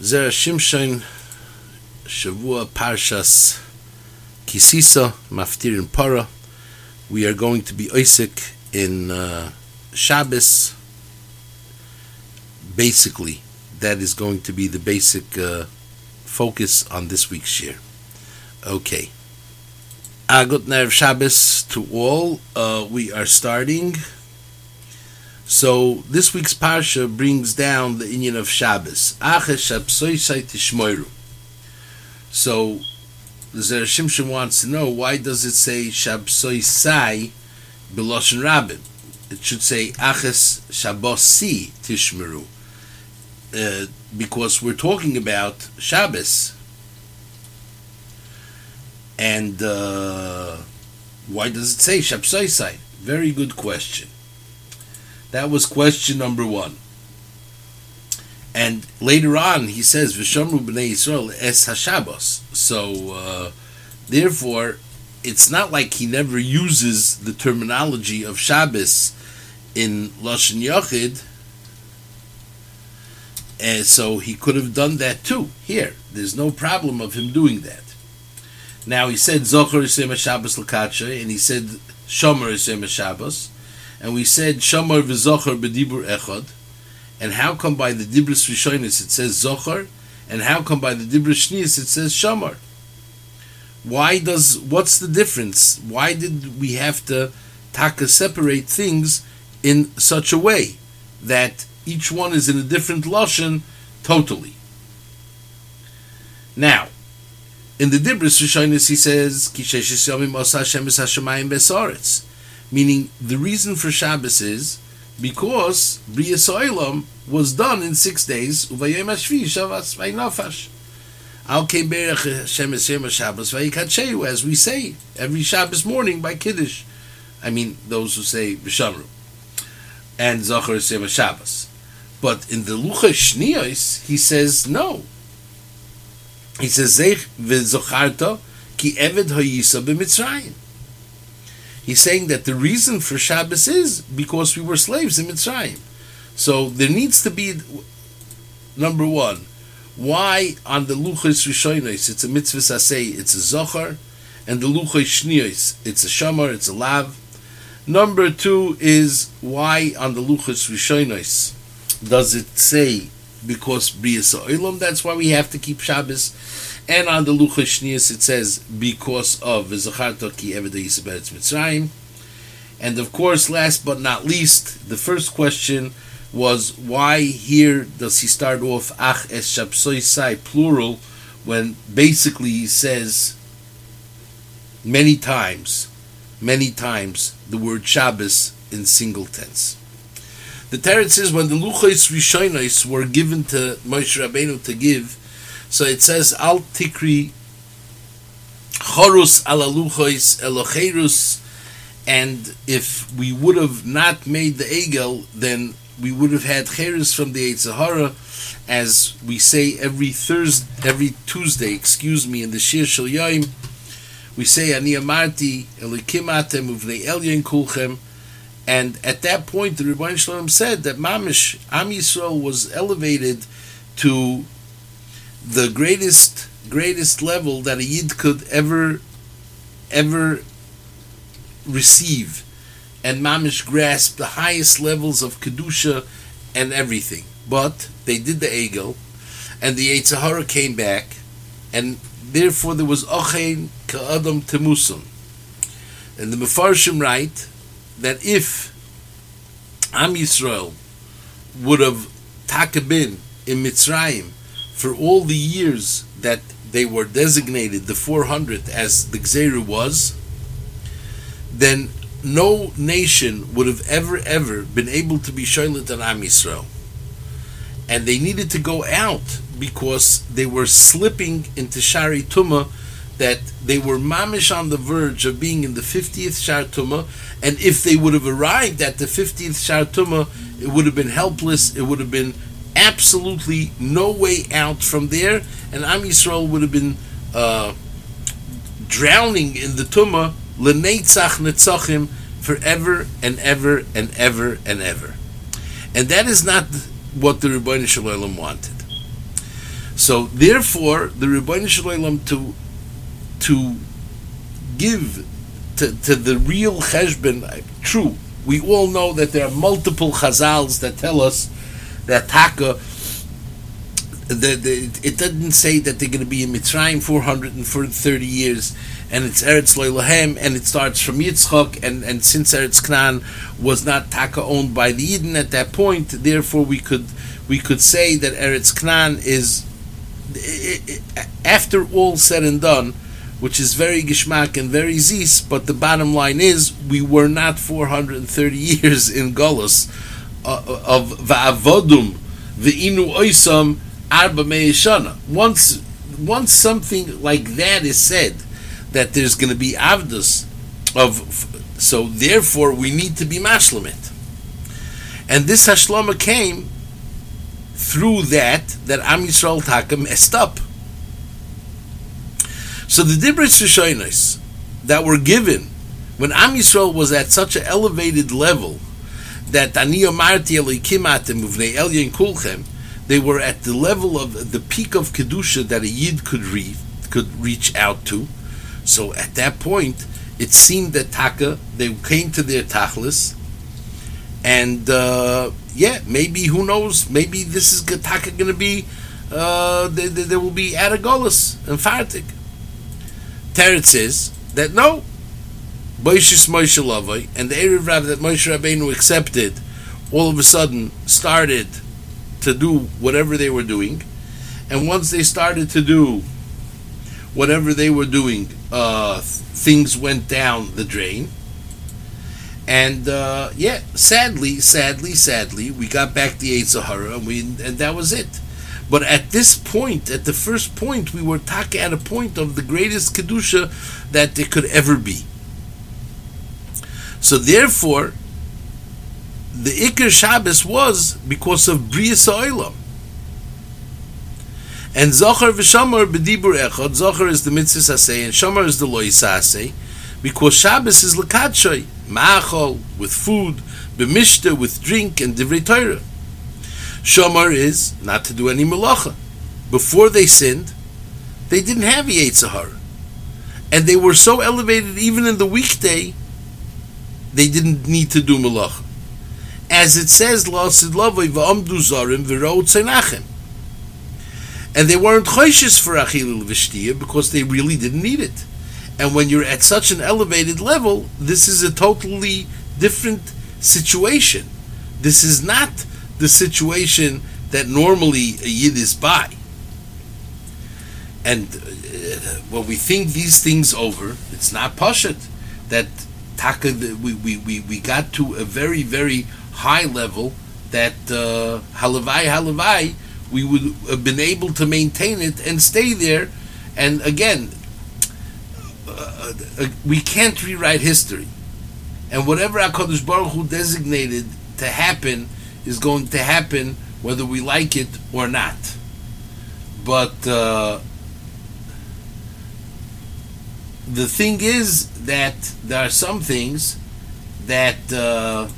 Zera Shimshon Shavua Parshas Ki Sisa Maftir Para. We are going to be Isaac in uh, Shabbos. Basically, that is going to be the basic uh, focus on this week's year. Okay. A good Nerv Shabbos to all. Uh, we are starting so this week's parsha brings down the Inyan of Shabbos. So the Zera Shimshon wants to know why does it say Shabsoi Sai Beloshin Rabin? It should say Aches Shabbosi Tishmeru. Uh, because we're talking about Shabbos. And uh, why does it say Shabsoi Sai? Very good question. That was question number one. And later on, he says, "V'shamru b'nei Yisrael es hashabos." So, uh, therefore, it's not like he never uses the terminology of Shabbos in Lashon Yachid, and so he could have done that too. Here, there's no problem of him doing that. Now he said Zocher Yisem Shabbos and he said Shomer Yisem Shabbos and we said Shamar v'Zochar b'dibur echad, and how come by the dibris rishonis it says Zochar, and how come by the dibris shnius it says Shamar? Why does what's the difference? Why did we have to taka separate things in such a way that each one is in a different lashon totally? Now, in the Dibris Rishonis, he says, "Kishesh yomim osa Hashem es hashemayim besaretz." Meaning, the reason for Shabbos is because Bria Soilam was done in six days. Uvayim Ashvi Shavas Vainafash. Al Keberach Hashem Eshem Shabbos Vayikatsheu, as we say every Shabbos morning by Kiddush. I mean, those who say B'Shamru and Zachar Eshem Shabbos. But in the Lucha Shniyos, he says no. He says Zech v'Zocharta ki Eved Hayisa b'Mitzrayim. He's saying that the reason for Shabbos is because we were slaves in Mitzrayim. So there needs to be number one, why on the Luchos Rishonos it's a mitzvah saseh, it's a zochar, and the Luchos Shnios it's a shamar, it's a lav. Number two is why on the Luchos Rishonos does it say because Bria Olam? That's why we have to keep Shabbos. And on the Lucha it says, because of V'zacharta ki Yisabetz Mitzrayim. And of course, last but not least, the first question was why here does he start off Ach es Shapsoi Sai plural when basically he says many times, many times the word Shabbos in single tense. The Teretz says when the Luchos Rishonos were given to Moshe Rabbeinu to give, so it says Al Tikri Chorus Alaluchois Elocherus, and if we would have not made the Egel, then we would have had Cheres from the Eitzahara, as we say every Thursday, every Tuesday, excuse me, in the Shir Shel Yaim, we say Ani Amarti Elikim Atem Elyon Kulchem, and at that point the Rebbein Shalom said that Mamish Am Yisrael was elevated to the greatest greatest level that a yid could ever ever receive. And mamish grasp the highest levels of kedusha and everything. But they did the egel and the Eitzahara came back and therefore there was ochein ka'adam temusun and the Mefarshim write that if Am Yisrael would have takabin in Mitzrayim for all the years that they were designated the 400 as the Gzeru was, then no nation would have ever, ever been able to be Shoilet on Am Yisrael. And they needed to go out because they were slipping into Shari Tumah, that they were mamish on the verge of being in the 50th Shar Tumah, and if they would have arrived at the 50th Shar Tumah, it would have been helpless, it would have been absolutely no way out from there, and Am Yisrael would have been uh, drowning in the Tumah, L'neitzach netzachim, forever and ever and ever and ever. And that is not what the Rebbeinu Shalom wanted. So therefore, the Rebbeinu Shalom to to give to, to the real cheshbon, true. We all know that there are multiple chazals that tell us that taka. The, the, it doesn't say that they're going to be in Mitzrayim 430 years, and it's Eretz Loilahem, and it starts from Yitzchak, and, and since Eretz Knan was not taka owned by the Eden at that point, therefore we could we could say that Eretz Knan is after all said and done, which is very gishmak and very zis, but the bottom line is we were not 430 years in Golos uh, of va'avodum ve'inu oisam arba me'eshana. Once, once something like that is said, that there's going to be avdus of, so therefore we need to be mashlamit. And this hashlama came through that that Am Yisrael Taka messed up. So the Dibris Rishonis that were given when Am Yisrael was at such an elevated level that Kulchem, they were at the level of the peak of Kedusha that a Yid could, re- could reach out to. So at that point, it seemed that Taka, they came to their Tachlis, and uh, yeah, maybe who knows? Maybe this is Taka going to be. Uh, there, there, will be Aragolus and Fartik. Teretz says that no, Boishis Moshe Lavai and the Erev Rav that Moshe Rabbeinu accepted, all of a sudden started to do whatever they were doing, and once they started to do whatever they were doing, uh, things went down the drain. And uh, yeah, sadly, sadly, sadly, we got back the Sahara, and we and that was it. But at this point, at the first point, we were taka at a point of the greatest kedusha that there could ever be. So therefore, the Iker Shabbos was because of Bria Olam. And Zohar v'Shamar b'dibur echad. Zohar is the mitzvah asay, and Shamar is the lois asay, because Shabbos is lekatshay ma'achol with food, b'mishta with drink and divrei Torah. Shamar is not to do any malacha. Before they sinned, they didn't have Yetzirah. And they were so elevated even in the weekday, they didn't need to do malacha. As it says. And they weren't choishes for achilul v'shtiyah because they really didn't need it. And when you're at such an elevated level, this is a totally different situation. This is not the situation that normally a yid is by. And uh, when we think these things over, it's not pashut that taka we, we, we, we got to a very very high level that uh, halavai halavai we would have been able to maintain it and stay there. And again, uh, uh, we can't rewrite history. And whatever HaKadosh Baruch Hu designated to happen is going to happen whether we like it or not. But uh, the thing is that there are some things that uh,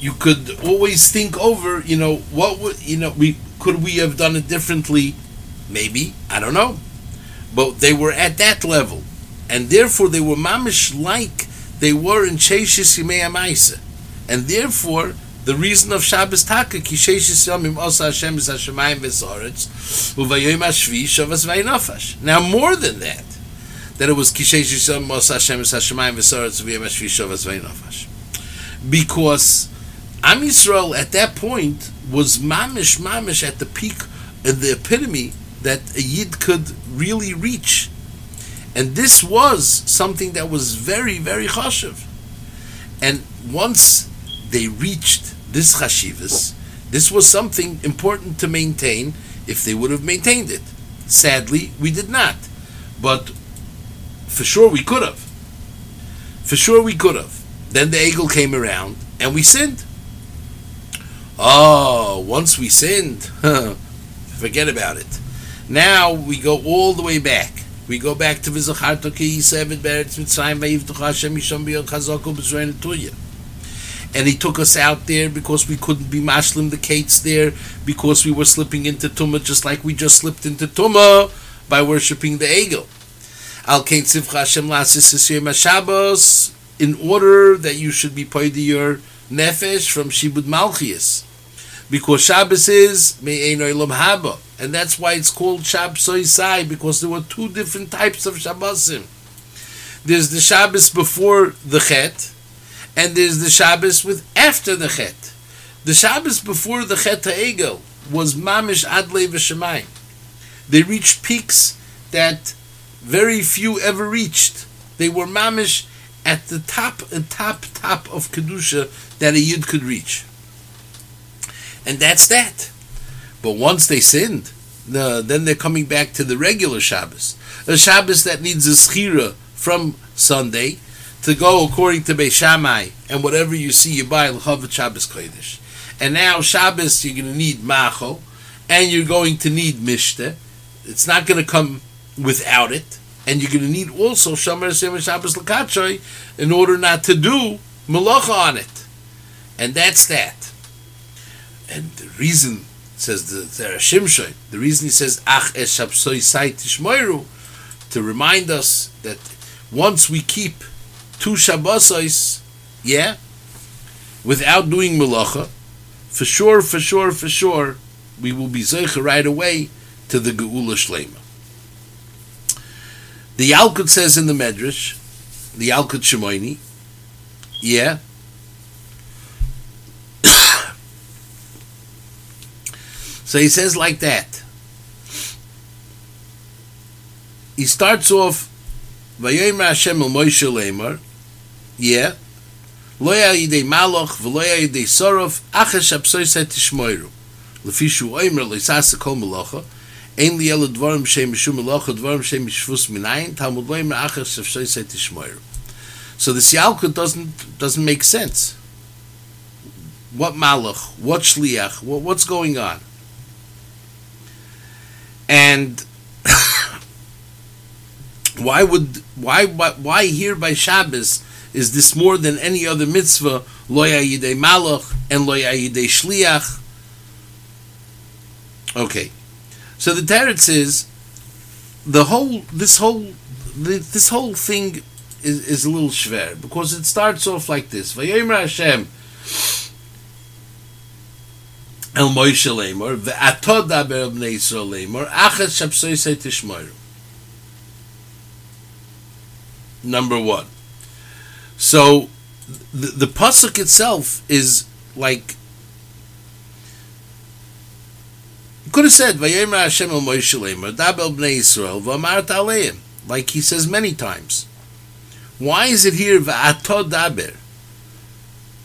you could always think over. You know, what would you know? We could we have done it differently? Maybe I don't know but they were at that level, and therefore they were mamish like they were in Sheishis Yimei and therefore the reason of Shabbos Taka ki Sheishis Yomim Osa Hashem is Hashemayim V'Zoretz Uvayom Ashvi Shavas Vaynafash. Now more than that, that it was ki Sheishis Yomim Osa Hashem is Hashemayim V'Zoretz Uvayom Ashvi Shavas Vaynafash, because Am Yisrael at that point was mamish mamish at the peak, at the epitome that a yid could really reach. And this was something that was very, very chashiv. And once they reached this chashivas, this was something important to maintain if they would have maintained it. Sadly, we did not. But for sure we could have. For sure we could have. Then the egel came around and we sinned. Oh, once we sinned, forget about it. Now we go all the way back. We go back to Vizacharto Ki Yisevit Beretz Mitzrayim Vayivtuch Hashem Yishom B'Yod Chazoko B'Zrein Tuya. And he took us out there because we couldn't be mashlim the kates there because we were slipping into tumah just like we just slipped into tumah by worshiping the egel. Al kain Hashem Shabbos in order that you should be paid your nefesh from shibud malchias because Shabbos is me'ein olam haba and that's why it's called Shab Soisai because there were two different types of Shabbosim. There's the Shabbos before the Chet, and there's the Shabbos with after the Chet. The Shabbos before the Chet Ha'egel was Mamish Adle V'Shemayim. They reached peaks that very few ever reached. They were Mamish at the top, top, top of Kedusha that a Yid could reach. And that's that. But once they sinned, the, then they're coming back to the regular Shabbos. A Shabbos that needs a schira from Sunday to go according to Beis Shammai, and whatever you see, you buy L'chavet Shabbos Kodesh. And now Shabbos, you're going to need Macho, and you're going to need Mishte. It's not going to come without it. And you're going to need also Shomer Shabbos L'kachoy in order not to do Malacha on it. And that's that. And the reason says the Zerashimshoy. The reason he says Ach es Shabsoi Sai Tishmoiru, to remind us that once we keep two Shabbosos, yeah, without doing Malacha, for sure, for sure, for sure, we will be Zeicha right away to the Geula Shlema. The Yalkut says in the Medrash, the Yalkut Shemoini, yeah, So he says like that. He starts off, Vayomer Hashem el Moshe Lemar, yeah. Lo ya yidei malach v'lo ya yidei sorov achesh apsoisa tishmoiru. Lefi shu oimer lo yisasa kol malacha. Ein li yelo dvarim shei mishu malacha dvarim shei mishvus minayin tamud lo yimer achesh apsoisa tishmoiru. So the sialka doesn't doesn't make sense. What malach? What shliach? What, what's going on? And why would why, why why here by Shabbos is this more than any other mitzvah? Loya yidei malach and loya yidei shliach. Okay, so the teretz is the whole this whole this whole thing is, is a little schwer because it starts off like this: Vayomer Hashem El Moshe Lemor, ve'atod daber bnei Yisrael Lemor, achas shabsoi say tishmoiru. Number one. So, the, the pasuk itself is like you could have said Vayemer Hashem el Moshe Lemor, dabel bnei Yisrael, v'amart aleim, like he says many times. Why is it here ve'atod daber?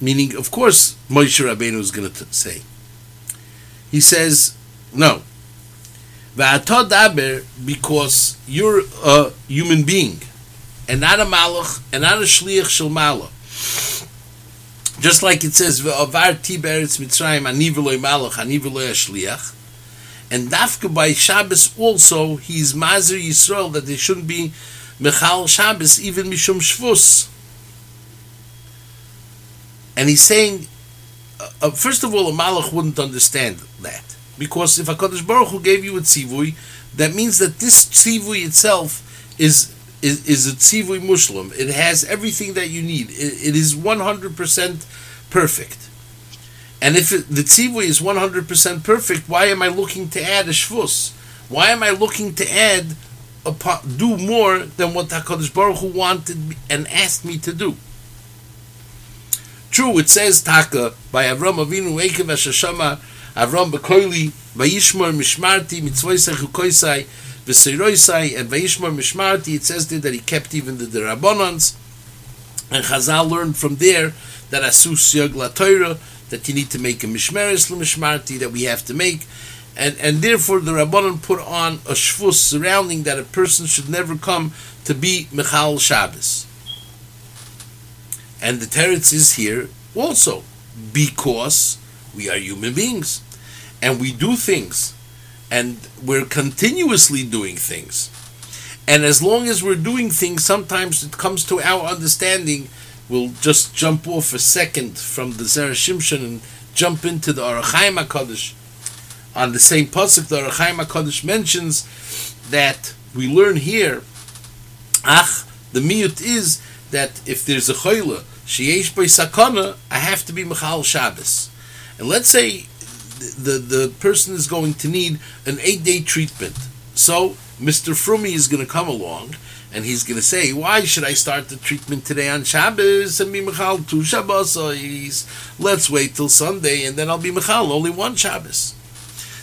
Meaning, of course, Moshe Rabbeinu is going to say he says, no. daber because you're a human being and not a malach and not a shliach shel malach. Just like it says, "Ve'avar tiberetz mitzrayim ani v'loy malach ani v'loy shliach," and dafka by Shabbos also he's mazer Yisrael that they shouldn't be mechal Shabbos even mishum shvus. And he's saying uh, uh, first of all, a malach wouldn't understand that because if Hakadosh Baruch Hu gave you a tzivui, that means that this tzivui itself is is, is a tzivui muslim. It has everything that you need. it, it is one hundred percent perfect. And if it, the tzivui is one hundred percent perfect, why am I looking to add a shvus? Why am I looking to add a, do more than what Hakadosh Baruch Hu wanted and asked me to do? True, it says Taka by Avram Avinu Ekev Ashashama Avram Bekoili Vayishmar Mishmarti Mitzvoisai Chukoisai V'Seiroisai and Vayishmar Mishmarti. It says there that he kept even the Derabonans, and Chazal learned from there that Asus Yog Torah that you need to make a Mishmeres Mishmarti that we have to make. And, and therefore the Rabbanon put on a shvus surrounding that a person should never come to be Michal Shabbos. And the teretz is here also because we are human beings and we do things and we're continuously doing things. And as long as we're doing things, sometimes it comes to our understanding we'll just jump off a second from the Zera Shimshon and jump into the Ohr HaChaim HaKadosh. On the same pasuk, the Ohr HaChaim HaKadosh mentions that we learn here, ach, the miyut is that if there's a choyle, sheyesh by sakana, I have to be Michal Shabbos. And let's say the, the person is going to need an eight day treatment. So Mr. Frumi is going to come along and he's going to say, Why should I start the treatment today on Shabbos and be Michal two Shabbos? Let's wait till Sunday and then I'll be Michal only one Shabbos.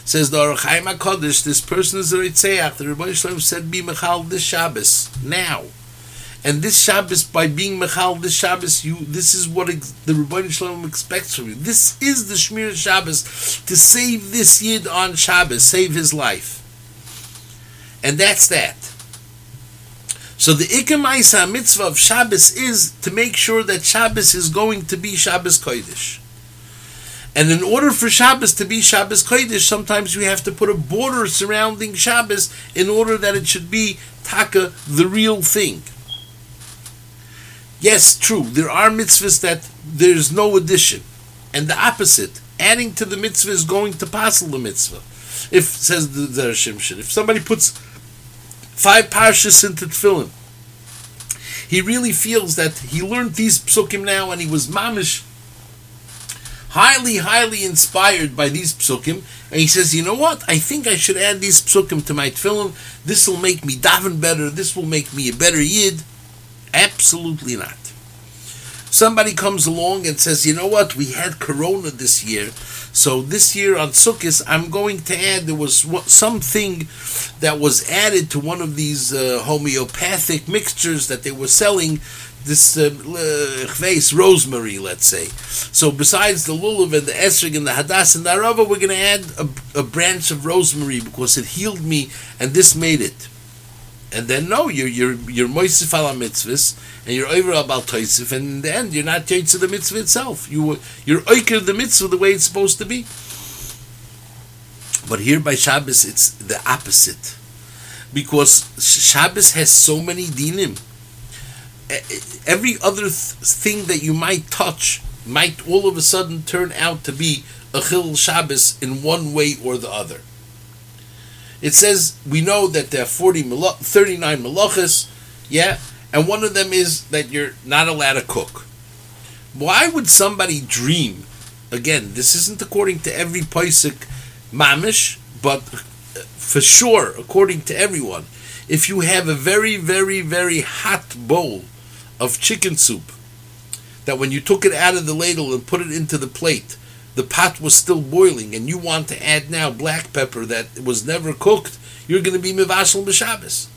Says the Ohr HaChaim HaKadosh, this person is a Ritzeach. The Rebbe Shalom said, Be Michal this Shabbos, now. And this Shabbos, by being Mechal, this Shabbos, you this is what ex- the Rebbeinu Shalom expects from you. This is the Shmir Shabbos to save this Yid on Shabbos, save his life. And that's that. So the Ikamaisa mitzvah of Shabbos is to make sure that Shabbos is going to be Shabbos Kodesh. And in order for Shabbos to be Shabbos Kodesh, sometimes we have to put a border surrounding Shabbos in order that it should be Taka, the real thing. Yes, true. There are mitzvahs that there's no addition, and the opposite, adding to the mitzvah is going to passel the mitzvah. If says the, the if somebody puts five parshas into tefillin, he really feels that he learned these psukim now, and he was mamish highly, highly inspired by these psukim, and he says, you know what? I think I should add these psukim to my tefillin. This will make me daven better. This will make me a better yid. Absolutely not. Somebody comes along and says, you know what, we had Corona this year, so this year on Sukkot, I'm going to add, there was something that was added to one of these uh, homeopathic mixtures that they were selling, this uh, rosemary, let's say. So besides the lulav and the esrog and the hadas and the arava, we're going to add a, a branch of rosemary because it healed me and this made it and then no, you're you're you're moisif ala mitzvahs, and you're over about toisif, and in the end, you're not to the mitzvah itself. You you're oiker the mitzvah the way it's supposed to be. But here by Shabbos, it's the opposite, because Shabbos has so many dinim. Every other th- thing that you might touch might all of a sudden turn out to be a chil Shabbos in one way or the other. It says we know that there are 40 39 malachas, yeah, and one of them is that you're not allowed to cook. Why would somebody dream? Again, this isn't according to every paisik mamish, but uh, for sure, according to everyone, if you have a very, very, very hot bowl of chicken soup, that when you took it out of the ladle and put it into the plate, the pot was still boiling and you want to add now black pepper that was never cooked, you're going to be mivashal b'Shabbos.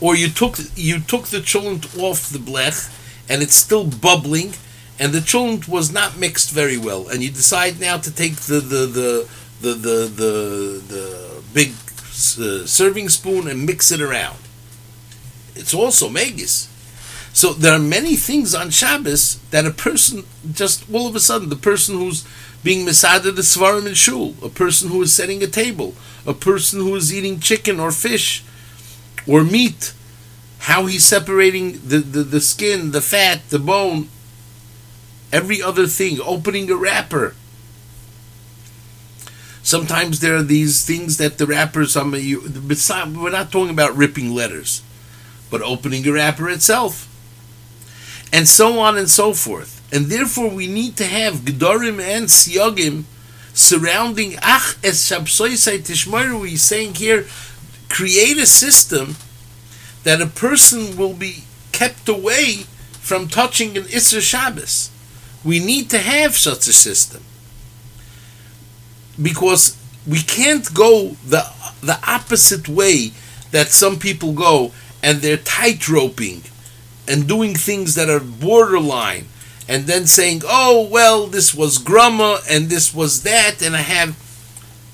Or you took you took the cholent off the blech and it's still bubbling and the cholent was not mixed very well and you decide now to take the the the the the the, the big uh, serving spoon and mix it around. It's also megis. So there are many things on Shabbos that a person just all of a sudden the person who's being misada the svarim in shul, a person who is setting a table, a person who is eating chicken or fish or meat, how he's separating the, the, the skin, the fat, the bone, every other thing, opening a wrapper. Sometimes there are these things that the wrappers, I mean, you, we're not talking about ripping letters, but opening a wrapper itself and so on and so forth. And therefore, we need to have Gdorim and Siyagim surrounding Ach es Shabsoisai Tishmaru. He's saying here, create a system that a person will be kept away from touching an Isser Shabbos. We need to have such a system because we can't go the the opposite way that some people go, and they're tight roping and doing things that are borderline and then saying, oh, well, this was grumma and this was that, and I have.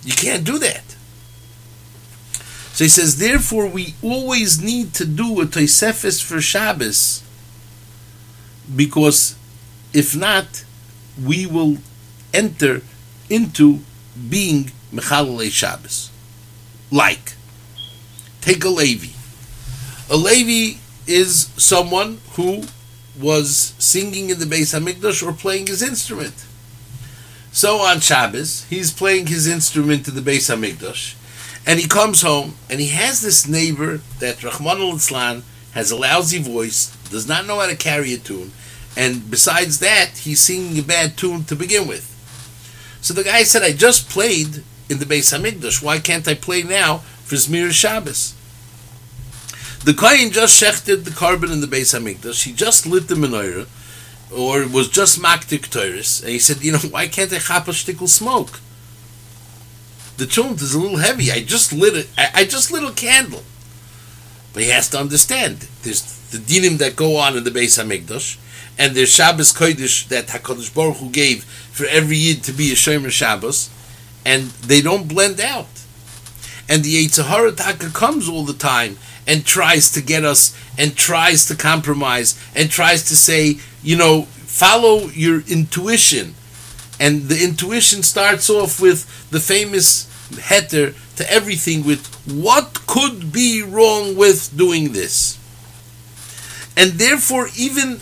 You can't do that. So he says, therefore, we always need to do a Tosefes for Shabbos because if not, we will enter into being Mechalale Shabbos. Like, take a Levi. A Levi is someone who was singing in the Beis Hamikdash or playing his instrument. So on Shabbos, he's playing his instrument in the Beis Hamikdash, and he comes home and he has this neighbor that Rahman al has a lousy voice, does not know how to carry a tune, and besides that, he's singing a bad tune to begin with. So the guy said, I just played in the Beis Hamikdash. Why can't I play now for Zmir Shabbos? The Kohen just shechted the carbon in the Beis Hamikdash. He just lit the menorah, or was just maktik Torah, and he said, you know, why can't I chap a shtickle smoke? The tunt is a little heavy. I just lit it. I, just lit a candle. But he has to understand. There's the dinim that go on in the Beis Hamikdash, and there's Shabbos Kodesh that Hakadosh Baruch Hu gave for every yid to be a Shomer Shabbos, and they don't blend out. And the Yetzer Hara Taka comes all the time and tries to get us and tries to compromise and tries to say, you know, follow your intuition. And the intuition starts off with the famous heter to everything with what could be wrong with doing this. And therefore, even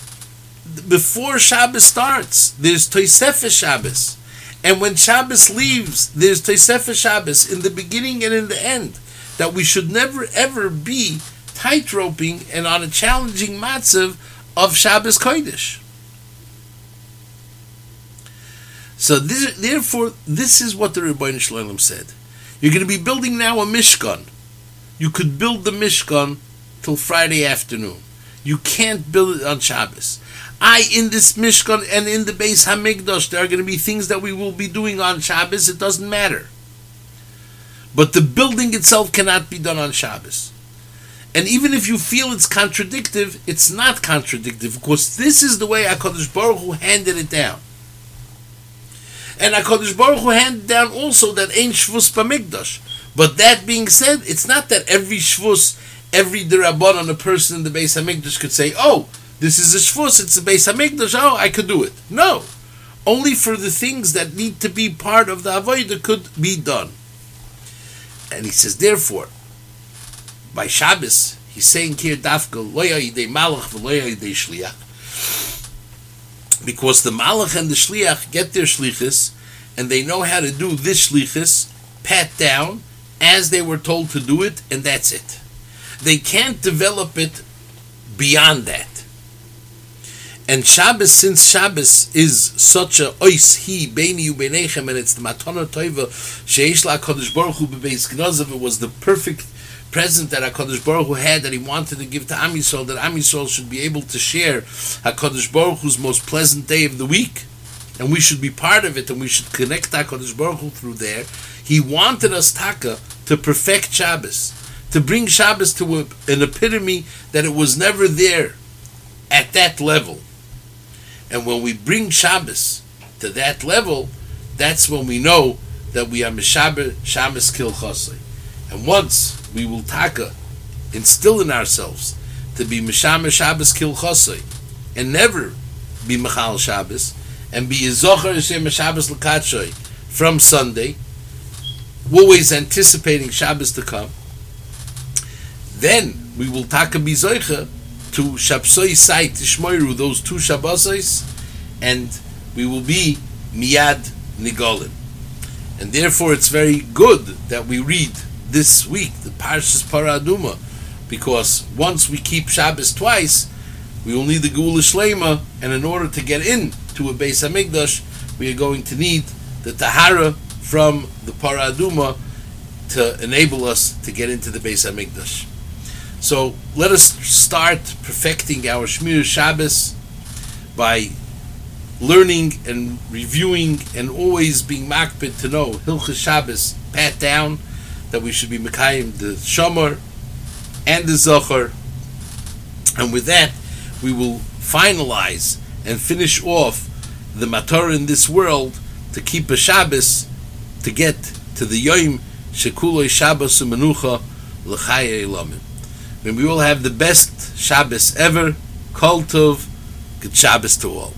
before Shabbos starts, there's Tosefes Shabbos. And when Shabbos leaves, there's Tosefes Shabbos in the beginning and in the end that we should never ever be tightroping and on a challenging matzav of Shabbos Kodesh. So this, therefore, this is what the Rebbeinu Shalom said. You're going to be building now a Mishkan. You could build the Mishkan till Friday afternoon. You can't build it on Shabbos. I in this Mishkan and in the Beis Hamikdash, there are going to be things that we will be doing on Shabbos. It doesn't matter. But the building itself cannot be done on Shabbos. And even if you feel it's contradictive, it's not contradictive because this is the way Hakadosh Baruch Hu handed it down. And Hakadosh Baruch Hu handed down also that ain't Shvus Bamikdash. But that being said, it's not that every Shvus, every Dirabon on a person in the Beis Hamikdash could say, "Oh, this is a Shvus, it's the Beis Hamikdash. Oh, I could do it." No, only for the things that need to be part of the Avodah could be done. And he says, therefore, by Shabbos, he's saying here, Dafka, Malach Shliach. Because the Malach and the Shliach get their Shlichus, and they know how to do this Shlichus, pat down, as they were told to do it, and that's it. They can't develop it beyond that. And Shabbos, since Shabbos is such a ois he beini ubeinechem, and it's the matana toiva sheish la Hakadosh Baruch Hu bebeis gnazav, it was the perfect present that Hakadosh Baruch Hu had that he wanted to give to Am Yisrael, that Am Yisrael should be able to share Hakadosh Baruch Hu's most pleasant day of the week, and we should be part of it, and we should connect Hakadosh Baruch Hu through there. He wanted us taka to perfect Shabbos, to bring Shabbos to a, an epitome that it was never there at that level. And when we bring Shabbos to that level, that's when we know that we are Meshaber Shabbos Kil Chosei. And once we will taka, instill in ourselves to be Meshamer Shabbos Kil Chosei, and never be Mechal Shabbos, and be Yizocher Hashem Shabbos L'Katshoy from Sunday, always anticipating Shabbos to come, then we will taka be Zoicha to Shabsoi Sai Tishmoiru, those two Shabbosos, and we will be Miyad Nigolim. And therefore it's very good that we read this week the Parshas Paraduma, because once we keep Shabbos twice, we will need the Geula Shlema, and in order to get in to a Beis Hamikdash, we are going to need the Tahara from the Paraduma to enable us to get into the Beis Hamikdash. So let us start perfecting our Shmir Shabbos by learning and reviewing and always being makbid to know Hilchas Shabbos pat down that we should be Mekayim the Shomer and the Zohar and with that we will finalize and finish off the Matorah in this world to keep a Shabbos to get to the Yom Shekuloi Shabbos Menucha L'chaya Elamim. May we all have the best Shabbos ever. Kol Tov. Good Shabbos to all.